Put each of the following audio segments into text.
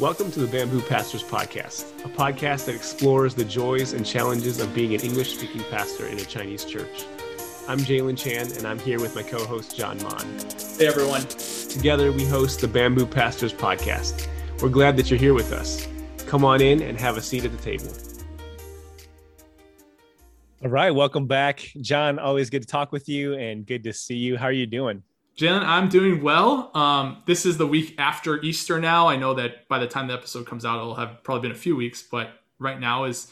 Welcome to the Bamboo Pastors Podcast, a podcast that explores the joys and challenges of being an English speaking pastor in a Chinese church. I'm Jalen Chan, and I'm here with my co host, John Mon. Hey, everyone. Together, we host the Bamboo Pastors Podcast. We're glad that you're here with us. Come on in and have a seat at the table. All right, welcome back. John, always good to talk with you and good to see you. How are you doing? Jen, I'm doing well. Um, this is the week after Easter now. I know that by the time the episode comes out, it'll have probably been a few weeks, but right now is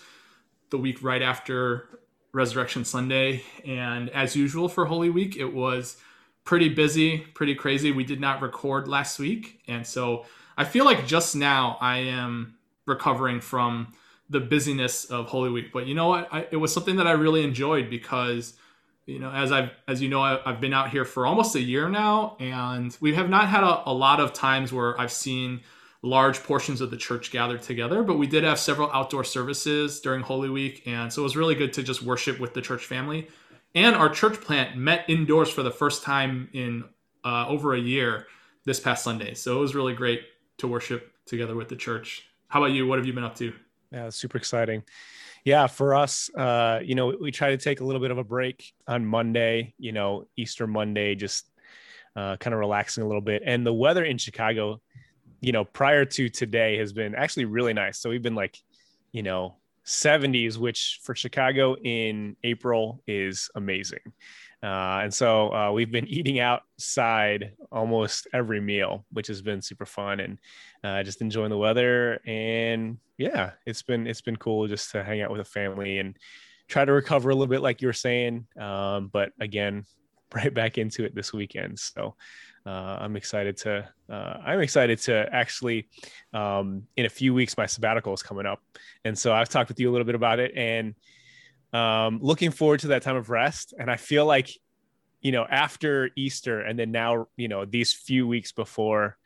the week right after Resurrection Sunday. And as usual for Holy Week, it was pretty busy, pretty crazy. We did not record last week. And so I feel like just now I am recovering from the busyness of Holy Week. But you know what? I, it was something that I really enjoyed because you know, as I've, as you know, I've been out here for almost a year now, and we have not had a, a, lot of times where I've seen large portions of the church gathered together, but we did have several outdoor services during Holy Week, and so it was really good to just worship with the church family. And our church plant met indoors for the first time in uh, over a year this past Sunday, so it was really great to worship together with the church. How about you? What have you been up to? Yeah, super exciting yeah, for us, uh, you know, we try to take a little bit of a break on Monday, you know, Easter Monday, just uh, kind of relaxing a little bit. And the weather in Chicago, you know, prior to today has been actually really nice. So we've been like, you know, 70s, which for Chicago in April is amazing. Uh, and so uh, we've been eating outside almost every meal, which has been super fun and uh, just enjoying the weather. And yeah, it's been it's been cool just to hang out with the family and try to recover a little bit, like you were saying. Um, but again, right back into it this weekend. So uh, I'm excited to uh, I'm excited to actually um, in a few weeks my sabbatical is coming up, and so I've talked with you a little bit about it and um, looking forward to that time of rest. And I feel like, you know, after Easter and then now, you know, these few weeks before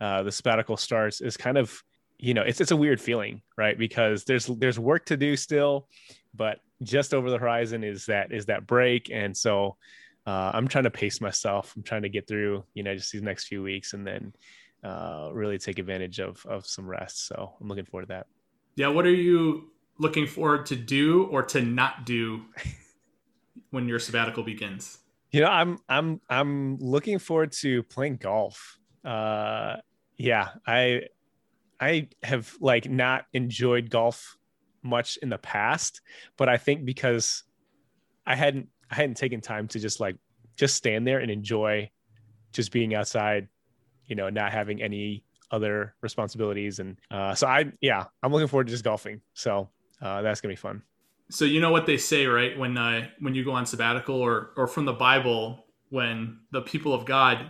uh, the sabbatical starts is kind of, you know, it's it's a weird feeling, right? Because there's there's work to do still, but just over the horizon is that is that break, and so uh, I'm trying to pace myself. I'm trying to get through, you know, just these next few weeks, and then uh, really take advantage of of some rest. So I'm looking forward to that. Yeah, what are you looking forward to do or to not do when your sabbatical begins? You know, I'm I'm I'm looking forward to playing golf. Uh yeah, I I have like not enjoyed golf much in the past, but I think because I hadn't I hadn't taken time to just like just stand there and enjoy just being outside, you know, not having any other responsibilities and uh so I yeah, I'm looking forward to just golfing. So uh, that's gonna be fun. So you know what they say, right? When uh, when you go on sabbatical, or or from the Bible, when the people of God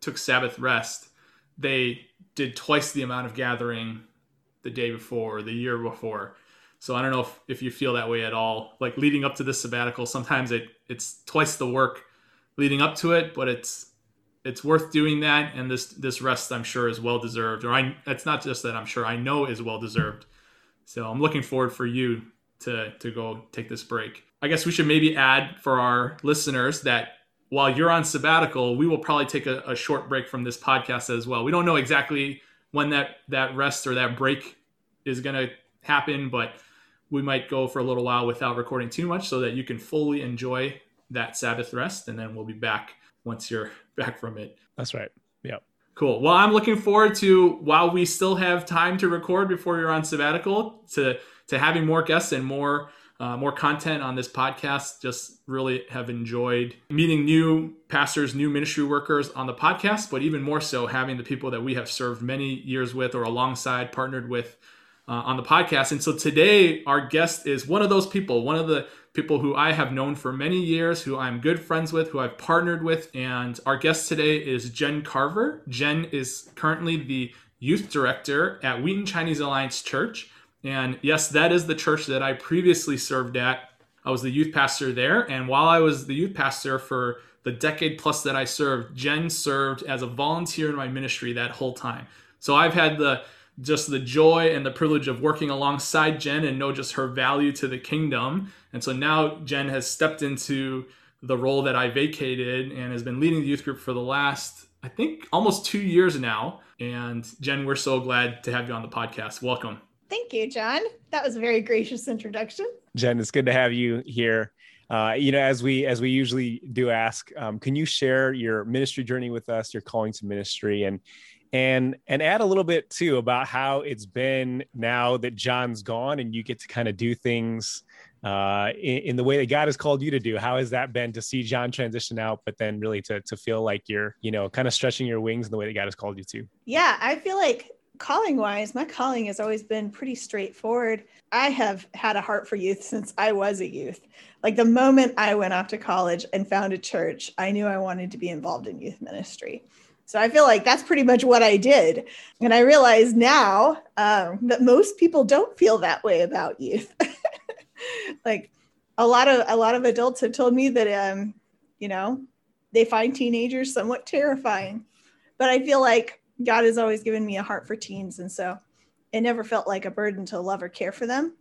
took Sabbath rest, they did twice the amount of gathering the day before, or the year before. So I don't know if, if you feel that way at all. Like leading up to this sabbatical, sometimes it it's twice the work leading up to it, but it's it's worth doing that. And this this rest, I'm sure, is well deserved. Or I, it's not just that I'm sure I know is well deserved. So I'm looking forward for you to to go take this break. I guess we should maybe add for our listeners that while you're on sabbatical, we will probably take a, a short break from this podcast as well. We don't know exactly when that that rest or that break is going to happen, but we might go for a little while without recording too much so that you can fully enjoy that Sabbath rest, and then we'll be back once you're back from it. That's right. Yep. Cool. Well, I'm looking forward to while we still have time to record before you're on sabbatical to to having more guests and more uh, more content on this podcast. Just really have enjoyed meeting new pastors, new ministry workers on the podcast, but even more so having the people that we have served many years with or alongside, partnered with uh, on the podcast. And so today, our guest is one of those people, one of the people who I have known for many years, who I'm good friends with, who I've partnered with. And our guest today is Jenn Carver. Jenn is currently the youth director at Wheaton Chinese Alliance Church. And yes, that is the church that I previously served at. I was the youth pastor there. And while I was the youth pastor for the decade plus that I served, Jenn served as a volunteer in my ministry that whole time. So I've had the just the joy and the privilege of working alongside Jenn and know just her value to the kingdom. And so now Jenn has stepped into the role that I vacated and has been leading the youth group for the last, I think, almost two years now. And Jenn, we're so glad to have you on the podcast. Welcome. Thank you, John. That was a very gracious introduction. Jen, it's good to have you here. Uh, you know, as we as we usually do ask, um, can you share your ministry journey with us, your calling to ministry, and and and add a little bit too about how it's been now that John's gone and you get to kind of do things uh, in, in, the way that God has called you to do. How has that been to see John transition out, but then really to to feel like you're you know kind of stretching your wings in the way that God has called you to? Yeah, I feel like calling wise, my calling has always been pretty straightforward. I have had a heart for youth since I was a youth. Like the moment I went off to college and found a church, I knew I wanted to be involved in youth ministry. So I feel like that's pretty much what I did. And I realize now um, that most people don't feel that way about youth. like a lot of a lot of adults have told me that um, you know, they find teenagers somewhat terrifying. But I feel like God has always given me a heart for teens. And so it never felt like a burden to love or care for them.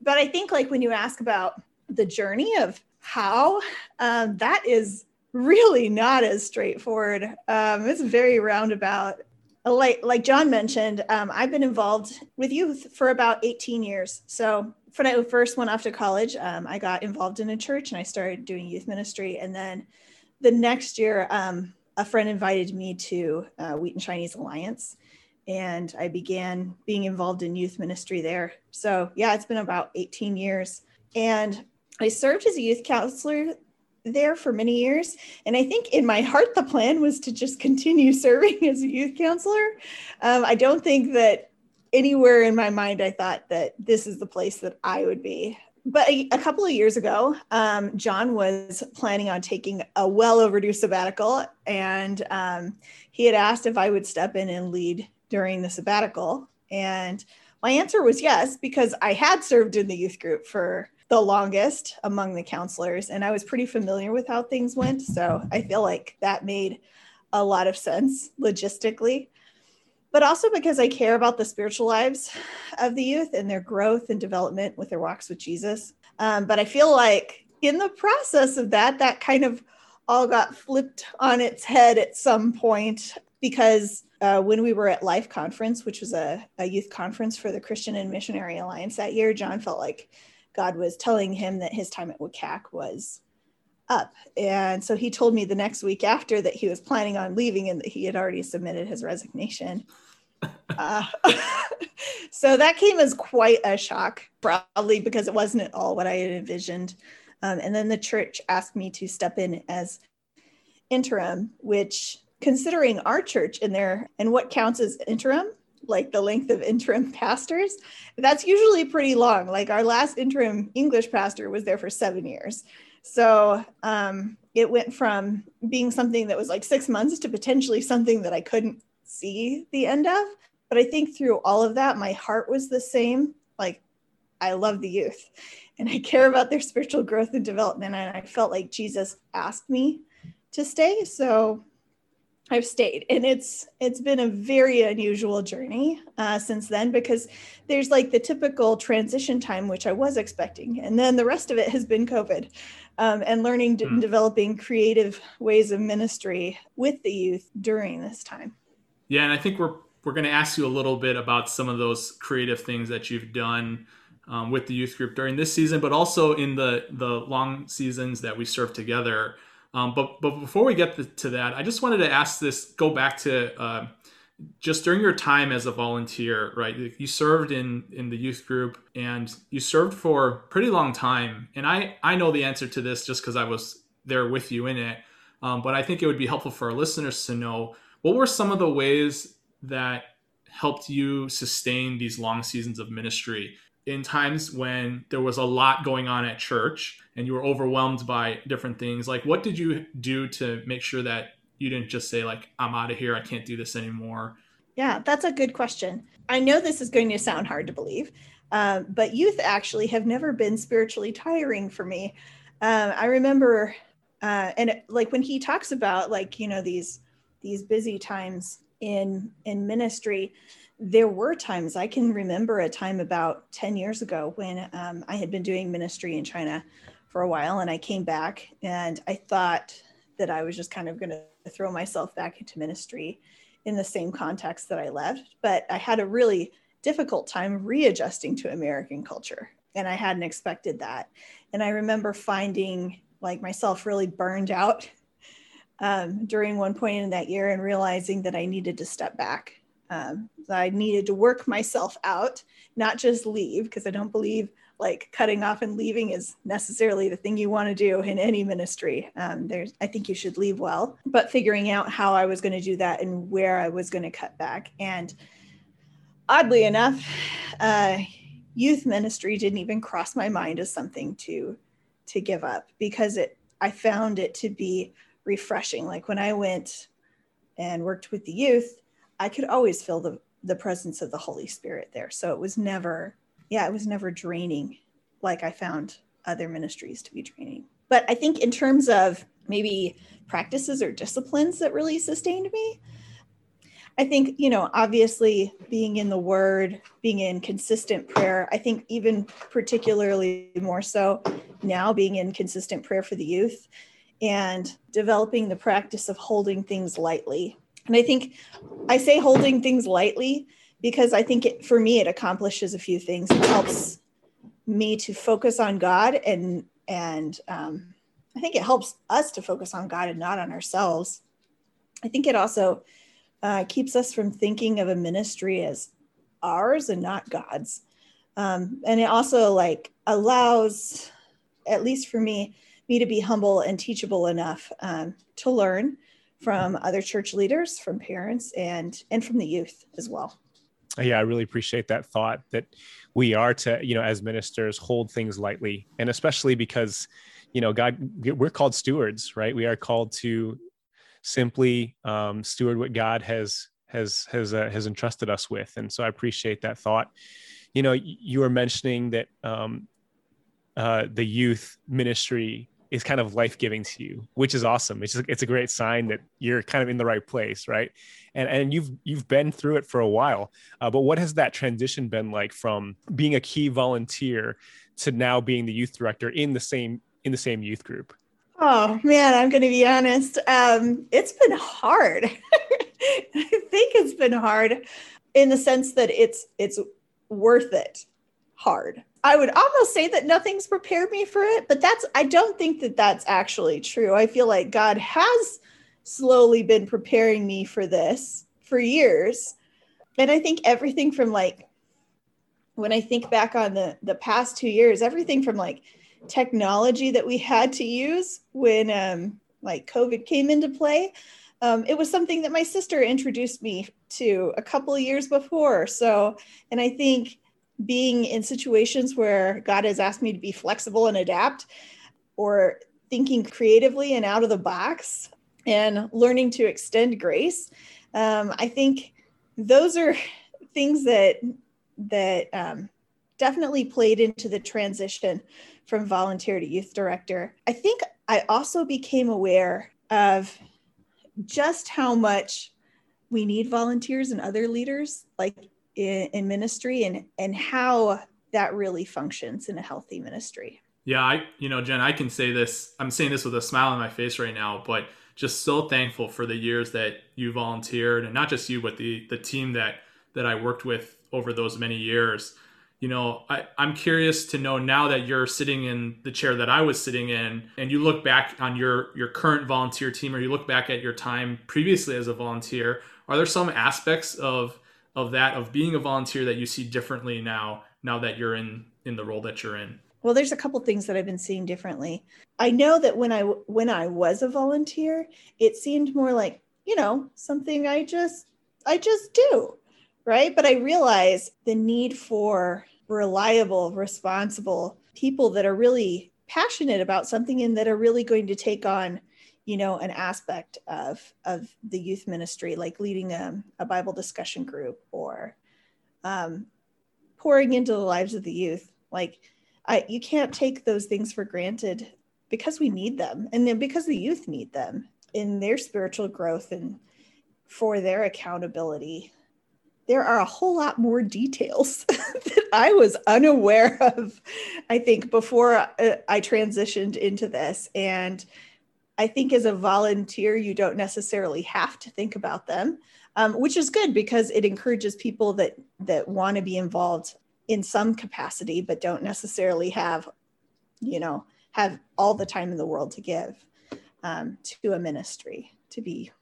But I think, like, when you ask about the journey of how, um, that is really not as straightforward. Um, it's very roundabout. Like, like John mentioned, um, I've been involved with youth for about 18 years. So when I first went off to college, um, I got involved in a church and I started doing youth ministry. And then the next year, um, a friend invited me to uh, Wheaton Chinese Alliance, and I began being involved in youth ministry there. So, yeah, it's been about 18 years. And I served as a youth counselor there for many years. And I think in my heart, the plan was to just continue serving as a youth counselor. Um, I don't think that anywhere in my mind I thought that this is the place that I would be but a, a, couple of years ago, um, John was planning on taking a well overdue sabbatical, and um, he had asked if I would step in and lead during the sabbatical. And my answer was yes, because I had served in the youth group for the longest among the counselors, and I was pretty familiar with how things went. So I feel like that made a lot of sense logistically but also because I care about the spiritual lives of the youth and their growth and development with their walks with Jesus. Um, but I feel like in the process of that, that kind of all got flipped on its head at some point because uh, when we were at Life Conference, which was a, a youth conference for the Christian and Missionary Alliance that year, John felt like God was telling him that his time at WCAC was up. And so he told me the next week after that he was planning on leaving and that he had already submitted his resignation. Uh, so that came as quite a shock, probably because it wasn't at all what I had envisioned. Um, and then the church asked me to step in as interim, which, considering our church in there and what counts as interim, like the length of interim pastors, that's usually pretty long. Like our last interim English pastor was there for seven years. So um, it went from being something that was like six months to potentially something that I couldn't see the end of. But I think through all of that, my heart was the same. Like, I love the youth and I care about their spiritual growth and development. And I felt like Jesus asked me to stay. So I've stayed, and it's it's been a very unusual journey uh, since then because there's like the typical transition time which I was expecting, and then the rest of it has been COVID um, and learning mm. and developing creative ways of ministry with the youth during this time. Yeah, and I think we're we're going to ask you a little bit about some of those creative things that you've done um, with the youth group during this season, but also in the the long seasons that we serve together. Um, but but before we get to that, I just wanted to ask this. Go back to uh, just during your time as a volunteer, right? You served in in the youth group, and you served for a pretty long time. And I I know the answer to this just because I was there with you in it. Um, but I think it would be helpful for our listeners to know what were some of the ways that helped you sustain these long seasons of ministry in times when there was a lot going on at church and you were overwhelmed by different things like what did you do to make sure that you didn't just say like i'm out of here i can't do this anymore Yeah, that's a good question. I know this is going to sound hard to believe, uh, but youth actually have never been spiritually tiring for me. Uh, I remember, uh, and it, like when he talks about like you know these these busy times in in ministry, there were times I can remember a time about ten years ago when um, I had been doing ministry in China for a while, and I came back and I thought that I was just kind of going to throw myself back into ministry in the same context that I left. But I had a really difficult time readjusting to American culture. And I hadn't expected that. And I remember finding like myself really burned out um, during one point in that year and realizing that I needed to step back. Um, I needed to work myself out, not just leave, because I don't believe like cutting off and leaving is necessarily the thing you want to do in any ministry. Um, there's, I think you should leave well, but figuring out how I was going to do that and where I was going to cut back. And oddly enough, uh, youth ministry didn't even cross my mind as something to to give up because it I found it to be refreshing. Like when I went and worked with the youth, I could always feel the the presence of the Holy Spirit there. So it was never yeah, it was never draining like I found other ministries to be draining. But I think in terms of maybe practices or disciplines that really sustained me, I think, you know, obviously being in the word, being in consistent prayer, I think even particularly more so now being in consistent prayer for the youth and developing the practice of holding things lightly. And I think I say holding things lightly because I think it, for me, it accomplishes a few things. It helps me to focus on God and, and um, I think it helps us to focus on God and not on ourselves. I think it also uh, keeps us from thinking of a ministry as ours and not God's. Um, and it also like allows, at least for me, me to be humble and teachable enough um, to learn from other church leaders, from parents, and and from the youth as well. Yeah i really appreciate that thought that we are to you know as ministers hold things lightly. And especially because you know god we're called stewards right? We are called to simply um, steward what god has has has uh, has entrusted us with. And so i appreciate that thought. You know you were mentioning that um, uh, the youth ministry is kind of life giving to you, which is awesome. It's just, it's a great sign that you're kind of in the right place, right? And and you've you've been through it for a while. Uh, but what has that transition been like from being a key volunteer to now being the youth director in the same in the same youth group? Oh man, I'm going to be honest. Um, it's been hard. I think it's been hard in the sense that it's it's worth it hard I would almost say that nothing's prepared me for it, but that's I don't think that that's actually true. I feel like God has slowly been preparing me for this for years. And I think everything from like when I think back on the the past 2 years, everything from like technology that we had to use when um like COVID came into play, um, it was something that my sister introduced me to a couple of years before. So, and I think being in situations where God has asked me to be flexible and adapt, or thinking creatively and out of the box, and learning to extend grace. Um, I think those are things that that um, definitely played into the transition from volunteer to youth director. I think I also became aware of just how much we need volunteers and other leaders. Like in, in ministry and and how that really functions in a healthy ministry. Yeah, I you know, Jenn, I can say this. I'm saying this with a smile on my face right now, but just so thankful for the years that you volunteered and not just you, but the the team that that I worked with over those many years. You know, I, I'm curious to know now that you're sitting in the chair that I was sitting in, and you look back on your your current volunteer team, or you look back at your time previously as a volunteer. Are there some aspects of of that of being a volunteer that you see differently now now that you're in in the role that you're in? Well there's a couple things that i've been seeing differently. I know that when i when i was a volunteer it seemed more like you know something i just i just do right? But i realize the need for reliable responsible people that are really passionate about something and that are really going to take on you know an aspect of of the youth ministry like leading a, a bible discussion group or um, pouring into the lives of the youth like I, you can't take those things for granted because we need them and then because the youth need them in their spiritual growth and for their accountability there are a whole lot more details that I was unaware of, I think, before uh, I transitioned into this. And I think as a volunteer, you don't necessarily have to think about them, um, which is good because it encourages people that that want to be involved in some capacity, but don't necessarily have, you know, have all the time in the world to give um, to a ministry to be,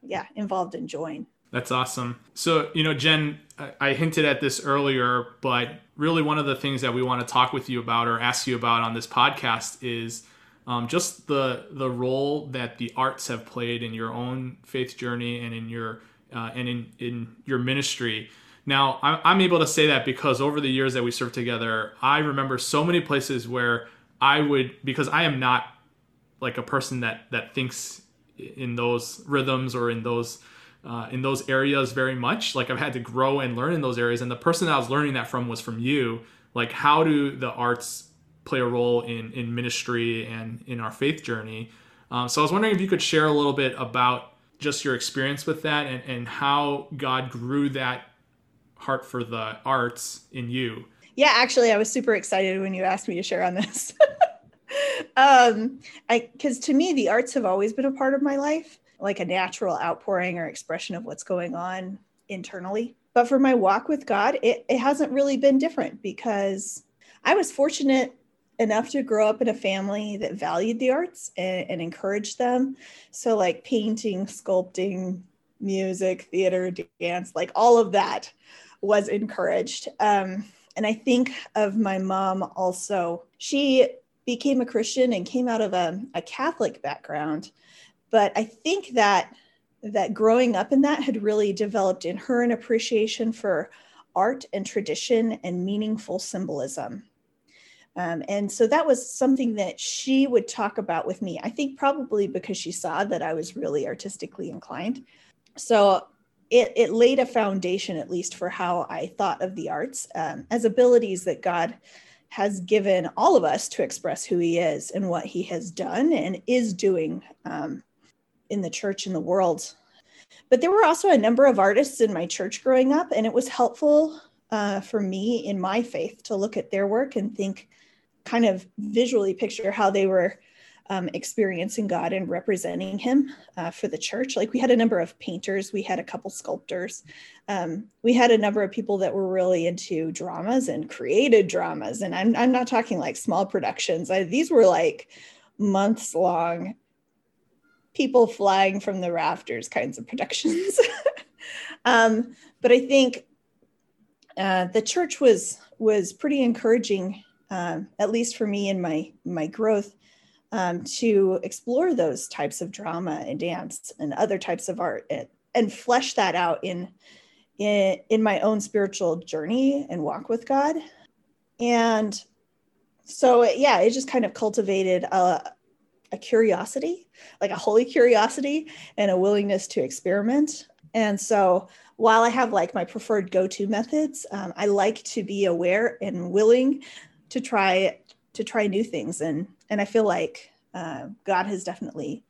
yeah, involved and join. That's awesome. So, you know, Jenn, I hinted at this earlier, but really one of the things that we want to talk with you about or ask you about on this podcast is um, just the the role that the arts have played in your own faith journey and in your uh, and in in your ministry. Now, I'm, able to say that because over the years that we served together, I remember so many places where I would because I am not like a person that that thinks in those rhythms or in those uh, in those areas very much. Like I've had to grow and learn in those areas, and the person that I was learning that from was from you. Like how do the arts play a role in in ministry and in our faith journey. Um, so I was wondering if you could share a little bit about just your experience with that and, and how God grew that heart for the arts in you. Yeah, actually, I was super excited when you asked me to share on this. um, I because to me, the arts have always been a part of my life, like a natural outpouring or expression of what's going on internally. But for my walk with God, it, it hasn't really been different because I was fortunate enough to grow up in a family that valued the arts and, and encouraged them. So, like painting, sculpting, music, theater, dance, like all of that was encouraged. Um, and I think of my mom also. She became a Christian and came out of a, a Catholic background. But I think that that growing up in that had really developed in her an appreciation for art and tradition and meaningful symbolism. Um, and so that was something that she would talk about with me. I think probably because she saw that I was really artistically inclined. So it, it laid a foundation, at least, for how I thought of the arts um, as abilities that God has given all of us to express who He is and what He has done and is doing um, in the church and the world. But there were also a number of artists in my church growing up, and it was helpful uh, for me in my faith to look at their work and think, kind of visually picture how they were um, experiencing God and representing Him uh, for the church. Like we had a number of painters, we had a couple sculptors, um, we had a number of people that were really into dramas and created dramas. And I'm, I'm not talking like small productions, I, these were like months long, people flying from the rafters kinds of productions. um, but I think uh, the church was was pretty encouraging um, at least for me in my my growth, um, to explore those types of drama and dance and other types of art and, and flesh that out in, in in my own spiritual journey and walk with God. And so yeah, it just kind of cultivated a, a curiosity, like a holy curiosity and a willingness to experiment. And so while I have like my preferred go-to methods, um, I like to be aware and willing to try to try new things. And and i feel like uh, god has definitely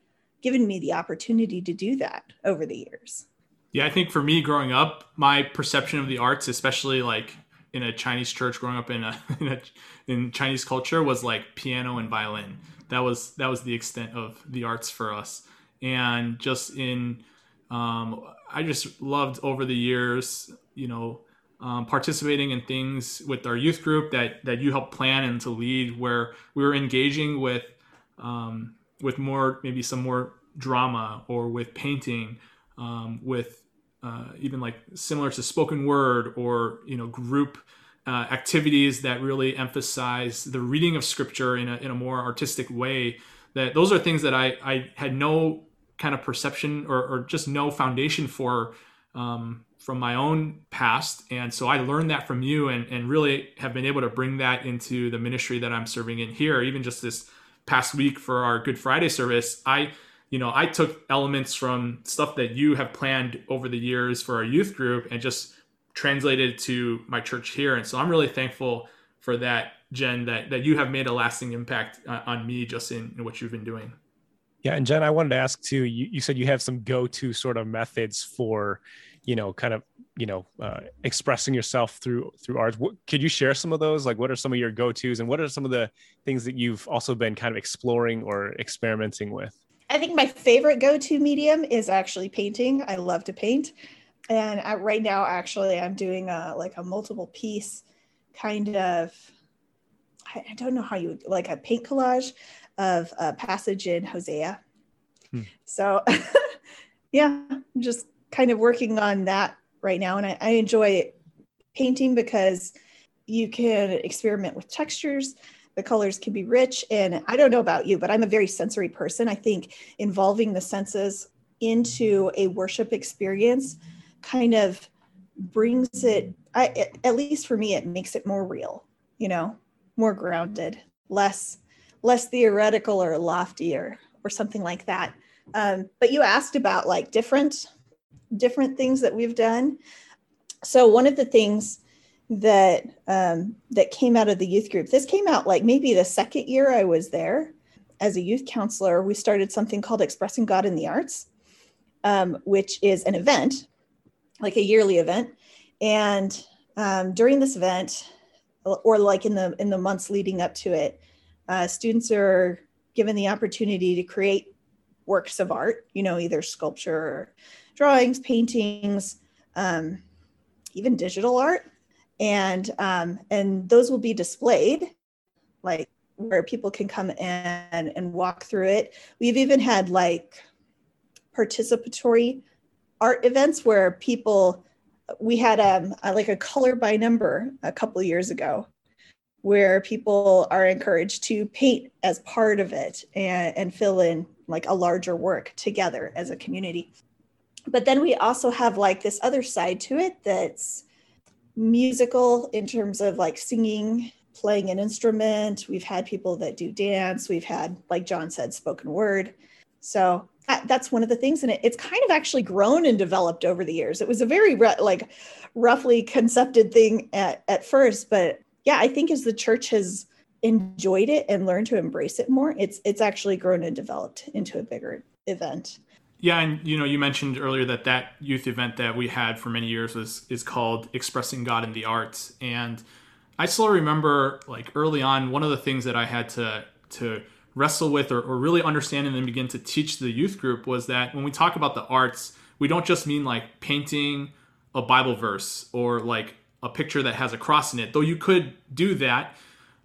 given me the opportunity to do that over the years. Yeah i think for me growing up my perception of the arts especially like in a chinese church growing up in a, in, a, in chinese culture was like piano and violin. That was that was the extent of the arts for us. And just in um, i just loved over the years you know um, participating in things with our youth group that that you helped plan and to lead, where we were engaging with um, with more maybe some more drama or with painting, um, with uh, even like similar to spoken word or you know group uh, activities that really emphasize the reading of scripture in a, in a more artistic way that those are things that I, I had no kind of perception or, or just no foundation for um, from my own past. And so I learned that from you and, and really have been able to bring that into the ministry that I'm serving in here. Even just this past week for our Good Friday service, I, you know, I took elements from stuff that you have planned over the years for our youth group and just translated to my church here. And so I'm really thankful for that, Jenn, that, that you have made a lasting impact uh, on me just in, in, what you've been doing. Yeah. And Jenn, I wanted to ask too, you, you said you have some go-to sort of methods for, you know, kind of, you know, uh, expressing yourself through, through art. What, could you share some of those? Like what are some of your go-tos and what are some of the things that you've also been kind of exploring or experimenting with? I think my favorite go-to medium is actually painting. I love to paint and I, right now actually i'm doing a like a multiple piece kind of I, I don't know how you like a paint collage of a passage in hosea hmm. so yeah just kind of working on that right now. And I, I enjoy painting because you can experiment with textures. The colors can be rich. And i don't know about you but i'm a very sensory person. I think involving the senses into a worship experience kind of brings it I, at least for me it makes it more real you know more grounded less less theoretical or lofty or or something like that. Um, but you asked about like different different things that we've done so one of the things that um, that came out of the youth group this came out like maybe the second year i was there as a youth counselor we started something called expressing god in the arts um, which is an event like a yearly event. And um, during this event, or like in the in the months leading up to it, uh, students are given the opportunity to create works of art. You know, either sculpture, or drawings, paintings, um, even digital art, and um, and those will be displayed, like where people can come and and walk through it. We've even had like participatory art events where people we had um, like a color by number a couple years ago where people are encouraged to paint as part of it and, and fill in like a larger work together as a community but then we also have like this other side to it that's musical in terms of like singing playing an instrument. We've had people that do dance. We've had like john said spoken word. So that, that's one of the things and it, it's kind of actually grown and developed over the years. It was a very like roughly concepted thing at, at first but yeah i think as the church has enjoyed it and learned to embrace it more it's it's actually grown and developed into a bigger event yeah and you know you mentioned earlier that that youth event that we had for many years was is called expressing god in the arts and i still remember like early on one of the things that i had to to wrestle with or, or really understand and then begin to teach the youth group was that when we talk about the arts, we don't just mean like painting a Bible verse or like a picture that has a cross in it, though you could do that.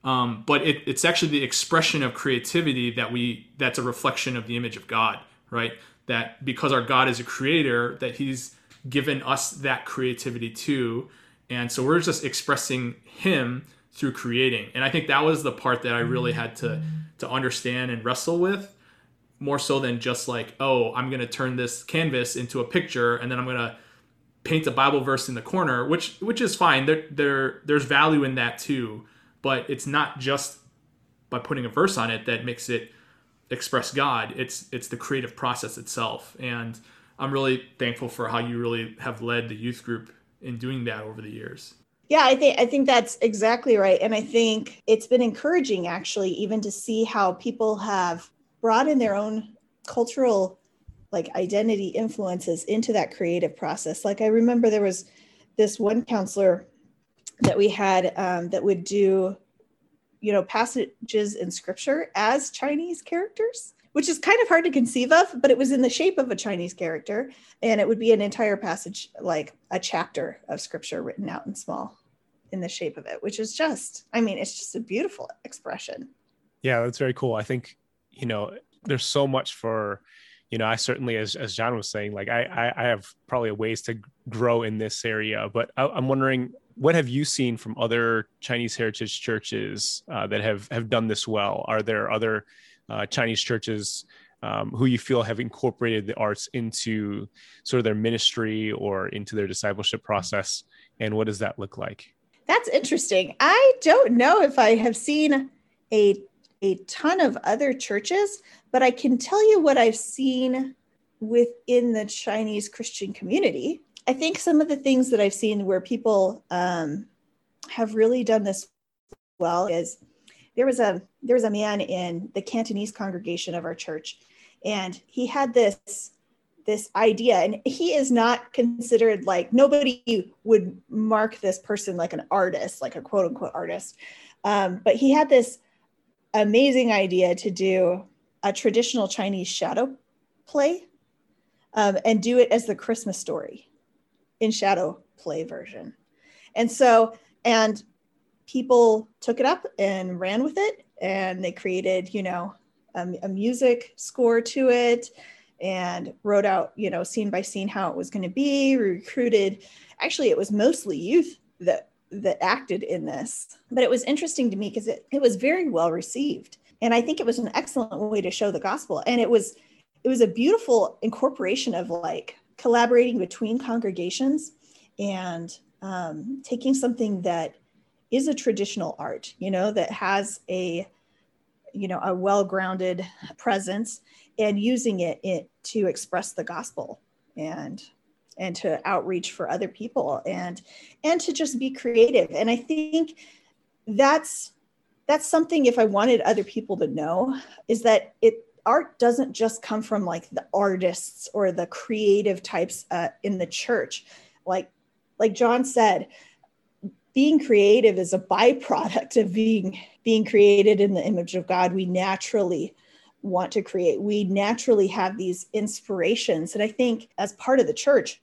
Um, but it, it's actually the expression of creativity that we that's a reflection of the image of God, right? That because our God is a creator, that He's given us that creativity too, and so we're just expressing Him through creating. And I think that was the part that I really had to to understand and wrestle with more so than just like, oh, I'm going to turn this canvas into a picture and then I'm going to paint a Bible verse in the corner, which which is fine. There there there's value in that too, but it's not just by putting a verse on it that makes it express God. It's it's the creative process itself. And I'm really thankful for how you really have led the youth group in doing that over the years. Yeah, I think I think that's exactly right. And I think it's been encouraging actually even to see how people have brought in their own cultural like identity influences into that creative process. Like I remember there was this one counselor that we had um, that would do, you know, passages in scripture as Chinese characters, which is kind of hard to conceive of, but it was in the shape of a Chinese character. And it would be an entire passage, like a chapter of scripture written out in small in the shape of it, which is just, I mean, it's just a beautiful expression. Yeah, that's very cool. I think, you know, there's so much for, you know, I certainly, as, as John was saying, like I, I, have probably a ways to grow in this area, but I, am wondering, what have you seen from other Chinese heritage churches uh, that have, have done this well? Are there other uh, Chinese churches um, who you feel have incorporated the arts into sort of their ministry or into their discipleship process? And what does that look like? That's interesting. I don't know if I have seen a a ton of other churches, but I can tell you what I've seen within the Chinese Christian community. I think some of the things that I've seen where people um, have really done this well is there was a there was a man in the Cantonese congregation of our church, and he had this this idea and he is not considered like nobody would mark this person like an artist like a quote unquote artist um, but he had this amazing idea to do a traditional chinese shadow play um, and do it as the christmas story in shadow play version. And so and people took it up and ran with it and they created you know um, a music score to it and wrote out you know scene by scene how it was going to be recruited. Actually it was mostly youth that that acted in this but it was interesting to me because it, it was very well received and i think it was an excellent way to show the gospel. And it was it was a beautiful incorporation of like collaborating between congregations and um, taking something that is a traditional art you know that has a you know a well-grounded presence and using it, it to express the gospel and and to outreach for other people and and to just be creative. And i think that's that's something if i wanted other people to know is that it art doesn't just come from like the artists or the creative types uh, in the church. Like like john said being creative is a byproduct of being being created in the image of god. We naturally want to create. We naturally have these inspirations. And i think as part of the church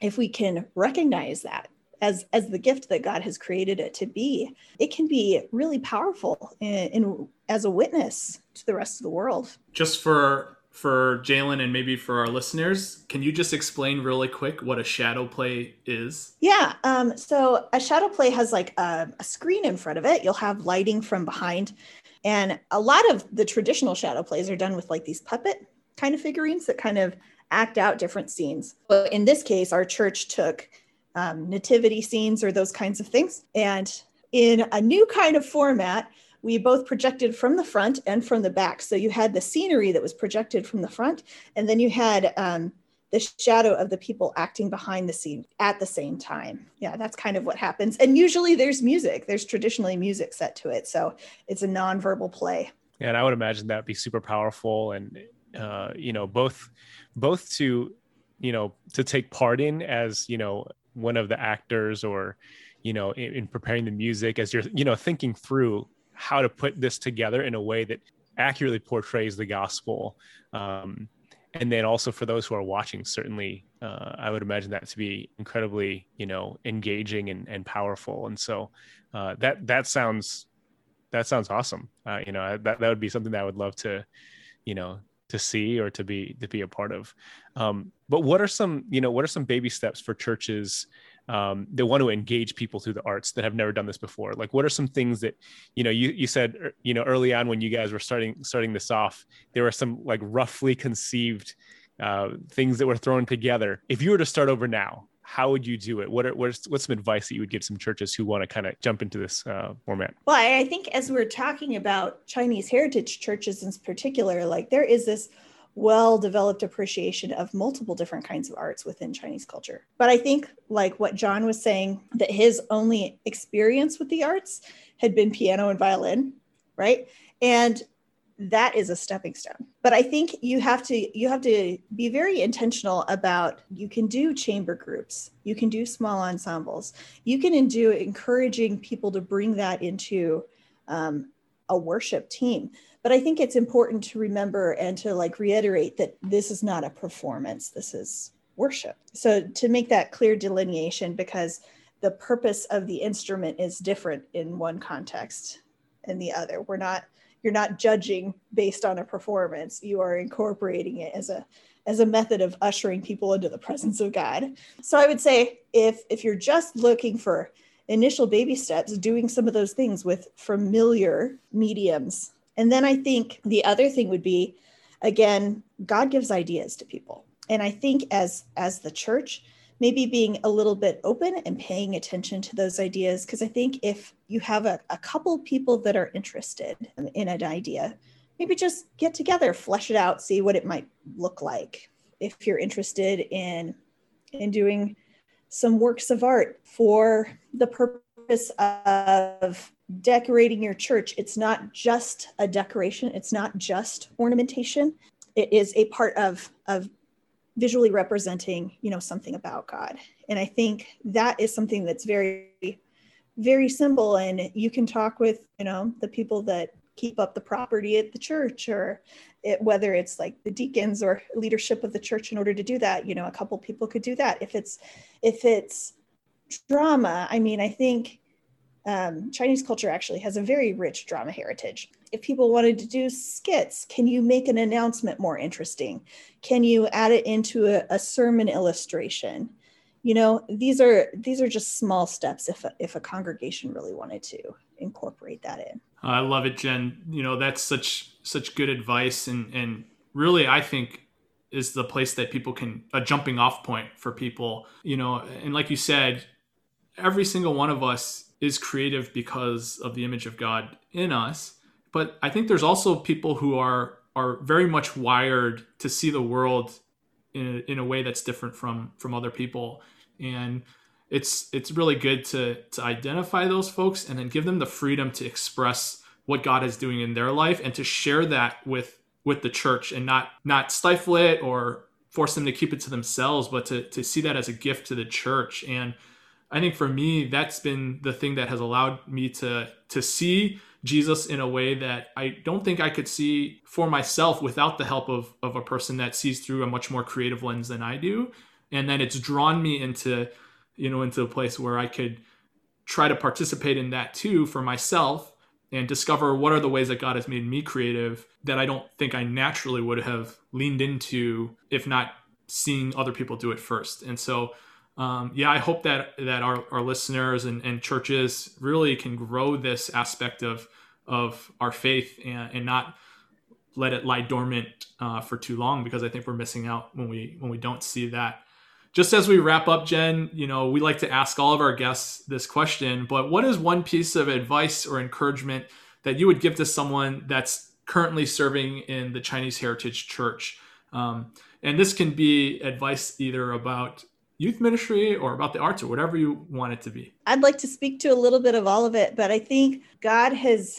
if we can recognize that as as the gift that god has created it to be it can be really powerful in, in as a witness to the rest of the world just for for Jalen and maybe for our listeners, can you just explain really quick what a shadow play is? Yeah. Um, so a shadow play has like a, a, screen in front of it. You'll have lighting from behind. And a lot of the traditional shadow plays are done with like these puppet kind of figurines that kind of act out different scenes. But in this case, our church took um, nativity scenes or those kinds of things. And in a new kind of format, we both projected from the front and from the back. So you had the scenery that was projected from the front, and then you had um, the shadow of the people acting behind the scene at the same time. Yeah, that's kind of what happens. And usually there's music, there's traditionally music set to it. So it's a nonverbal play. Yeah, and I would imagine that would be super powerful and, uh, you know, both, both to, you know, to take part in as, you know, one of the actors or, you know, in, in preparing the music as you're, you know, thinking through how to put this together in a way that accurately portrays the gospel. Um, and then also for those who are watching, certainly, uh, I would imagine that to be incredibly, you know, engaging and, and powerful. And so uh, that that sounds that sounds awesome. Uh, you know, that that would be something that I would love to, you know, to see or to be to be a part of. Um, but what are some, you know, what are some baby steps for churches um, they want to engage people through the arts that have never done this before like what are some things that you know you, you said er, you know early on when you guys were starting starting this off there were some like roughly conceived uh, things that were thrown together if you were to start over now how would you do it what are what's, what's some advice that you would give some churches who want to kind of jump into this uh, format well i think as we're talking about chinese heritage churches in particular like there is this well developed appreciation of multiple different kinds of arts within Chinese culture. But I think, like what John was saying, that his only experience with the arts had been piano and violin, right? And that is a stepping stone. But i think you have to you have to be very intentional about you can do chamber groups you can do small ensembles you can do encouraging people to bring that into um, a worship team. But i think it's important to remember and to like reiterate that this is not a performance this is worship. So to make that clear delineation because the purpose of the instrument is different in one context and the other. We're not you're not judging based on a performance. You are incorporating it as a as a method of ushering people into the presence of god. So i would say if if you're just looking for initial baby steps doing some of those things with familiar mediums. And then I think the other thing would be again, God gives ideas to people. And I think as as the church, maybe being a little bit open and paying attention to those ideas. Because I think if you have a, a couple people that are interested in, an idea, maybe just get together, flesh it out, see what it might look like. If you're interested in in doing some works of art for the purpose of decorating your church, it's not just a decoration, it's not just ornamentation. It is a part of of visually representing, you know, something about God. And I think that is something that's very very simple. And you can talk with, you know, the people that keep up the property at the church or it, whether it's like the deacons or leadership of the church in order to do that you know a couple people could do that. If it's if it's drama i mean i think um, chinese culture actually has a very rich drama heritage if people wanted to do skits can you make an announcement more interesting can you add it into a, a sermon illustration you know these are these are just small steps if a, if a congregation really wanted to incorporate that in I love it, Jenn. You know, that's such such good advice and and really I think is the place that people can a jumping off point for people, you know, and like you said, every single one of us is creative because of the image of God in us. But I think there's also people who are are very much wired to see the world in a, in a way that's different from from other people. And it's it's really good to to identify those folks and then give them the freedom to express what God is doing in their life and to share that with with the church and not not stifle it or force them to keep it to themselves but to to see that as a gift to the church. And I think for me that's been the thing that has allowed me to to see Jesus in a way that I don't think I could see for myself without the help of of a person that sees through a much more creative lens than I do and then it's drawn me into you know, into a place where I could try to participate in that too for myself and discover what are the ways that God has made me creative that I don't think I naturally would have leaned into if not seeing other people do it first. And so, um, yeah, I hope that that our, our listeners and, and churches really can grow this aspect of of our faith and, and not let it lie dormant uh, for too long because I think we're missing out when we when we don't see that just as we wrap up, Jenn, you know, we like to ask all of our guests this question, but what is one piece of advice or encouragement that you would give to someone that's currently serving in the Chinese Heritage Church? Um, and this can be advice either about youth ministry or about the arts or whatever you want it to be. I'd like to speak to a little bit of all of it, but I think God has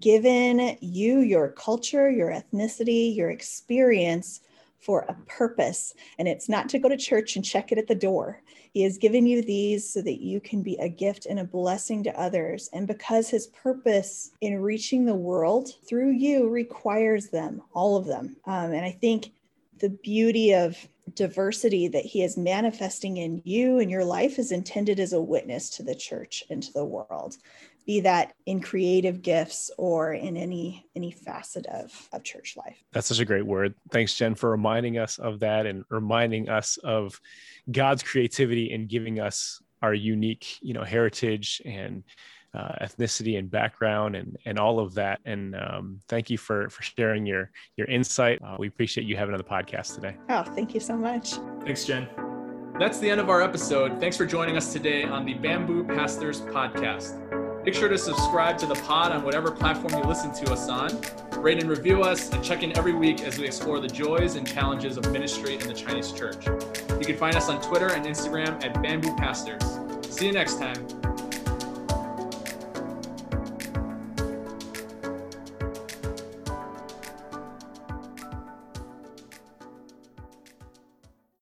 given you your culture, your ethnicity, your experience for a purpose. And it's not to go to church and check it at the door. He has given you these so that you can be a gift and a blessing to others. And because his purpose in reaching the world through you requires them, all of them. Um, and I think the beauty of diversity that he is manifesting in you and your life is intended as a witness to the church and to the world be that in creative gifts or in any any facet of of church life. That's such a great word. Thanks jenn for reminding us of that and reminding us of god's creativity in giving us our unique you know heritage and uh, ethnicity and background and and all of that and um, thank you for for sharing your your insight uh, we appreciate you having on the podcast today oh thank you so much thanks jenn that's the end of our episode thanks for joining us today on the bamboo pastors podcast Make sure to subscribe to the pod on whatever platform you listen to us on. Rate and review us, and check in every week as we explore the joys and challenges of ministry in the Chinese church. You can find us on Twitter and Instagram at Bamboo Pastors. See you next time.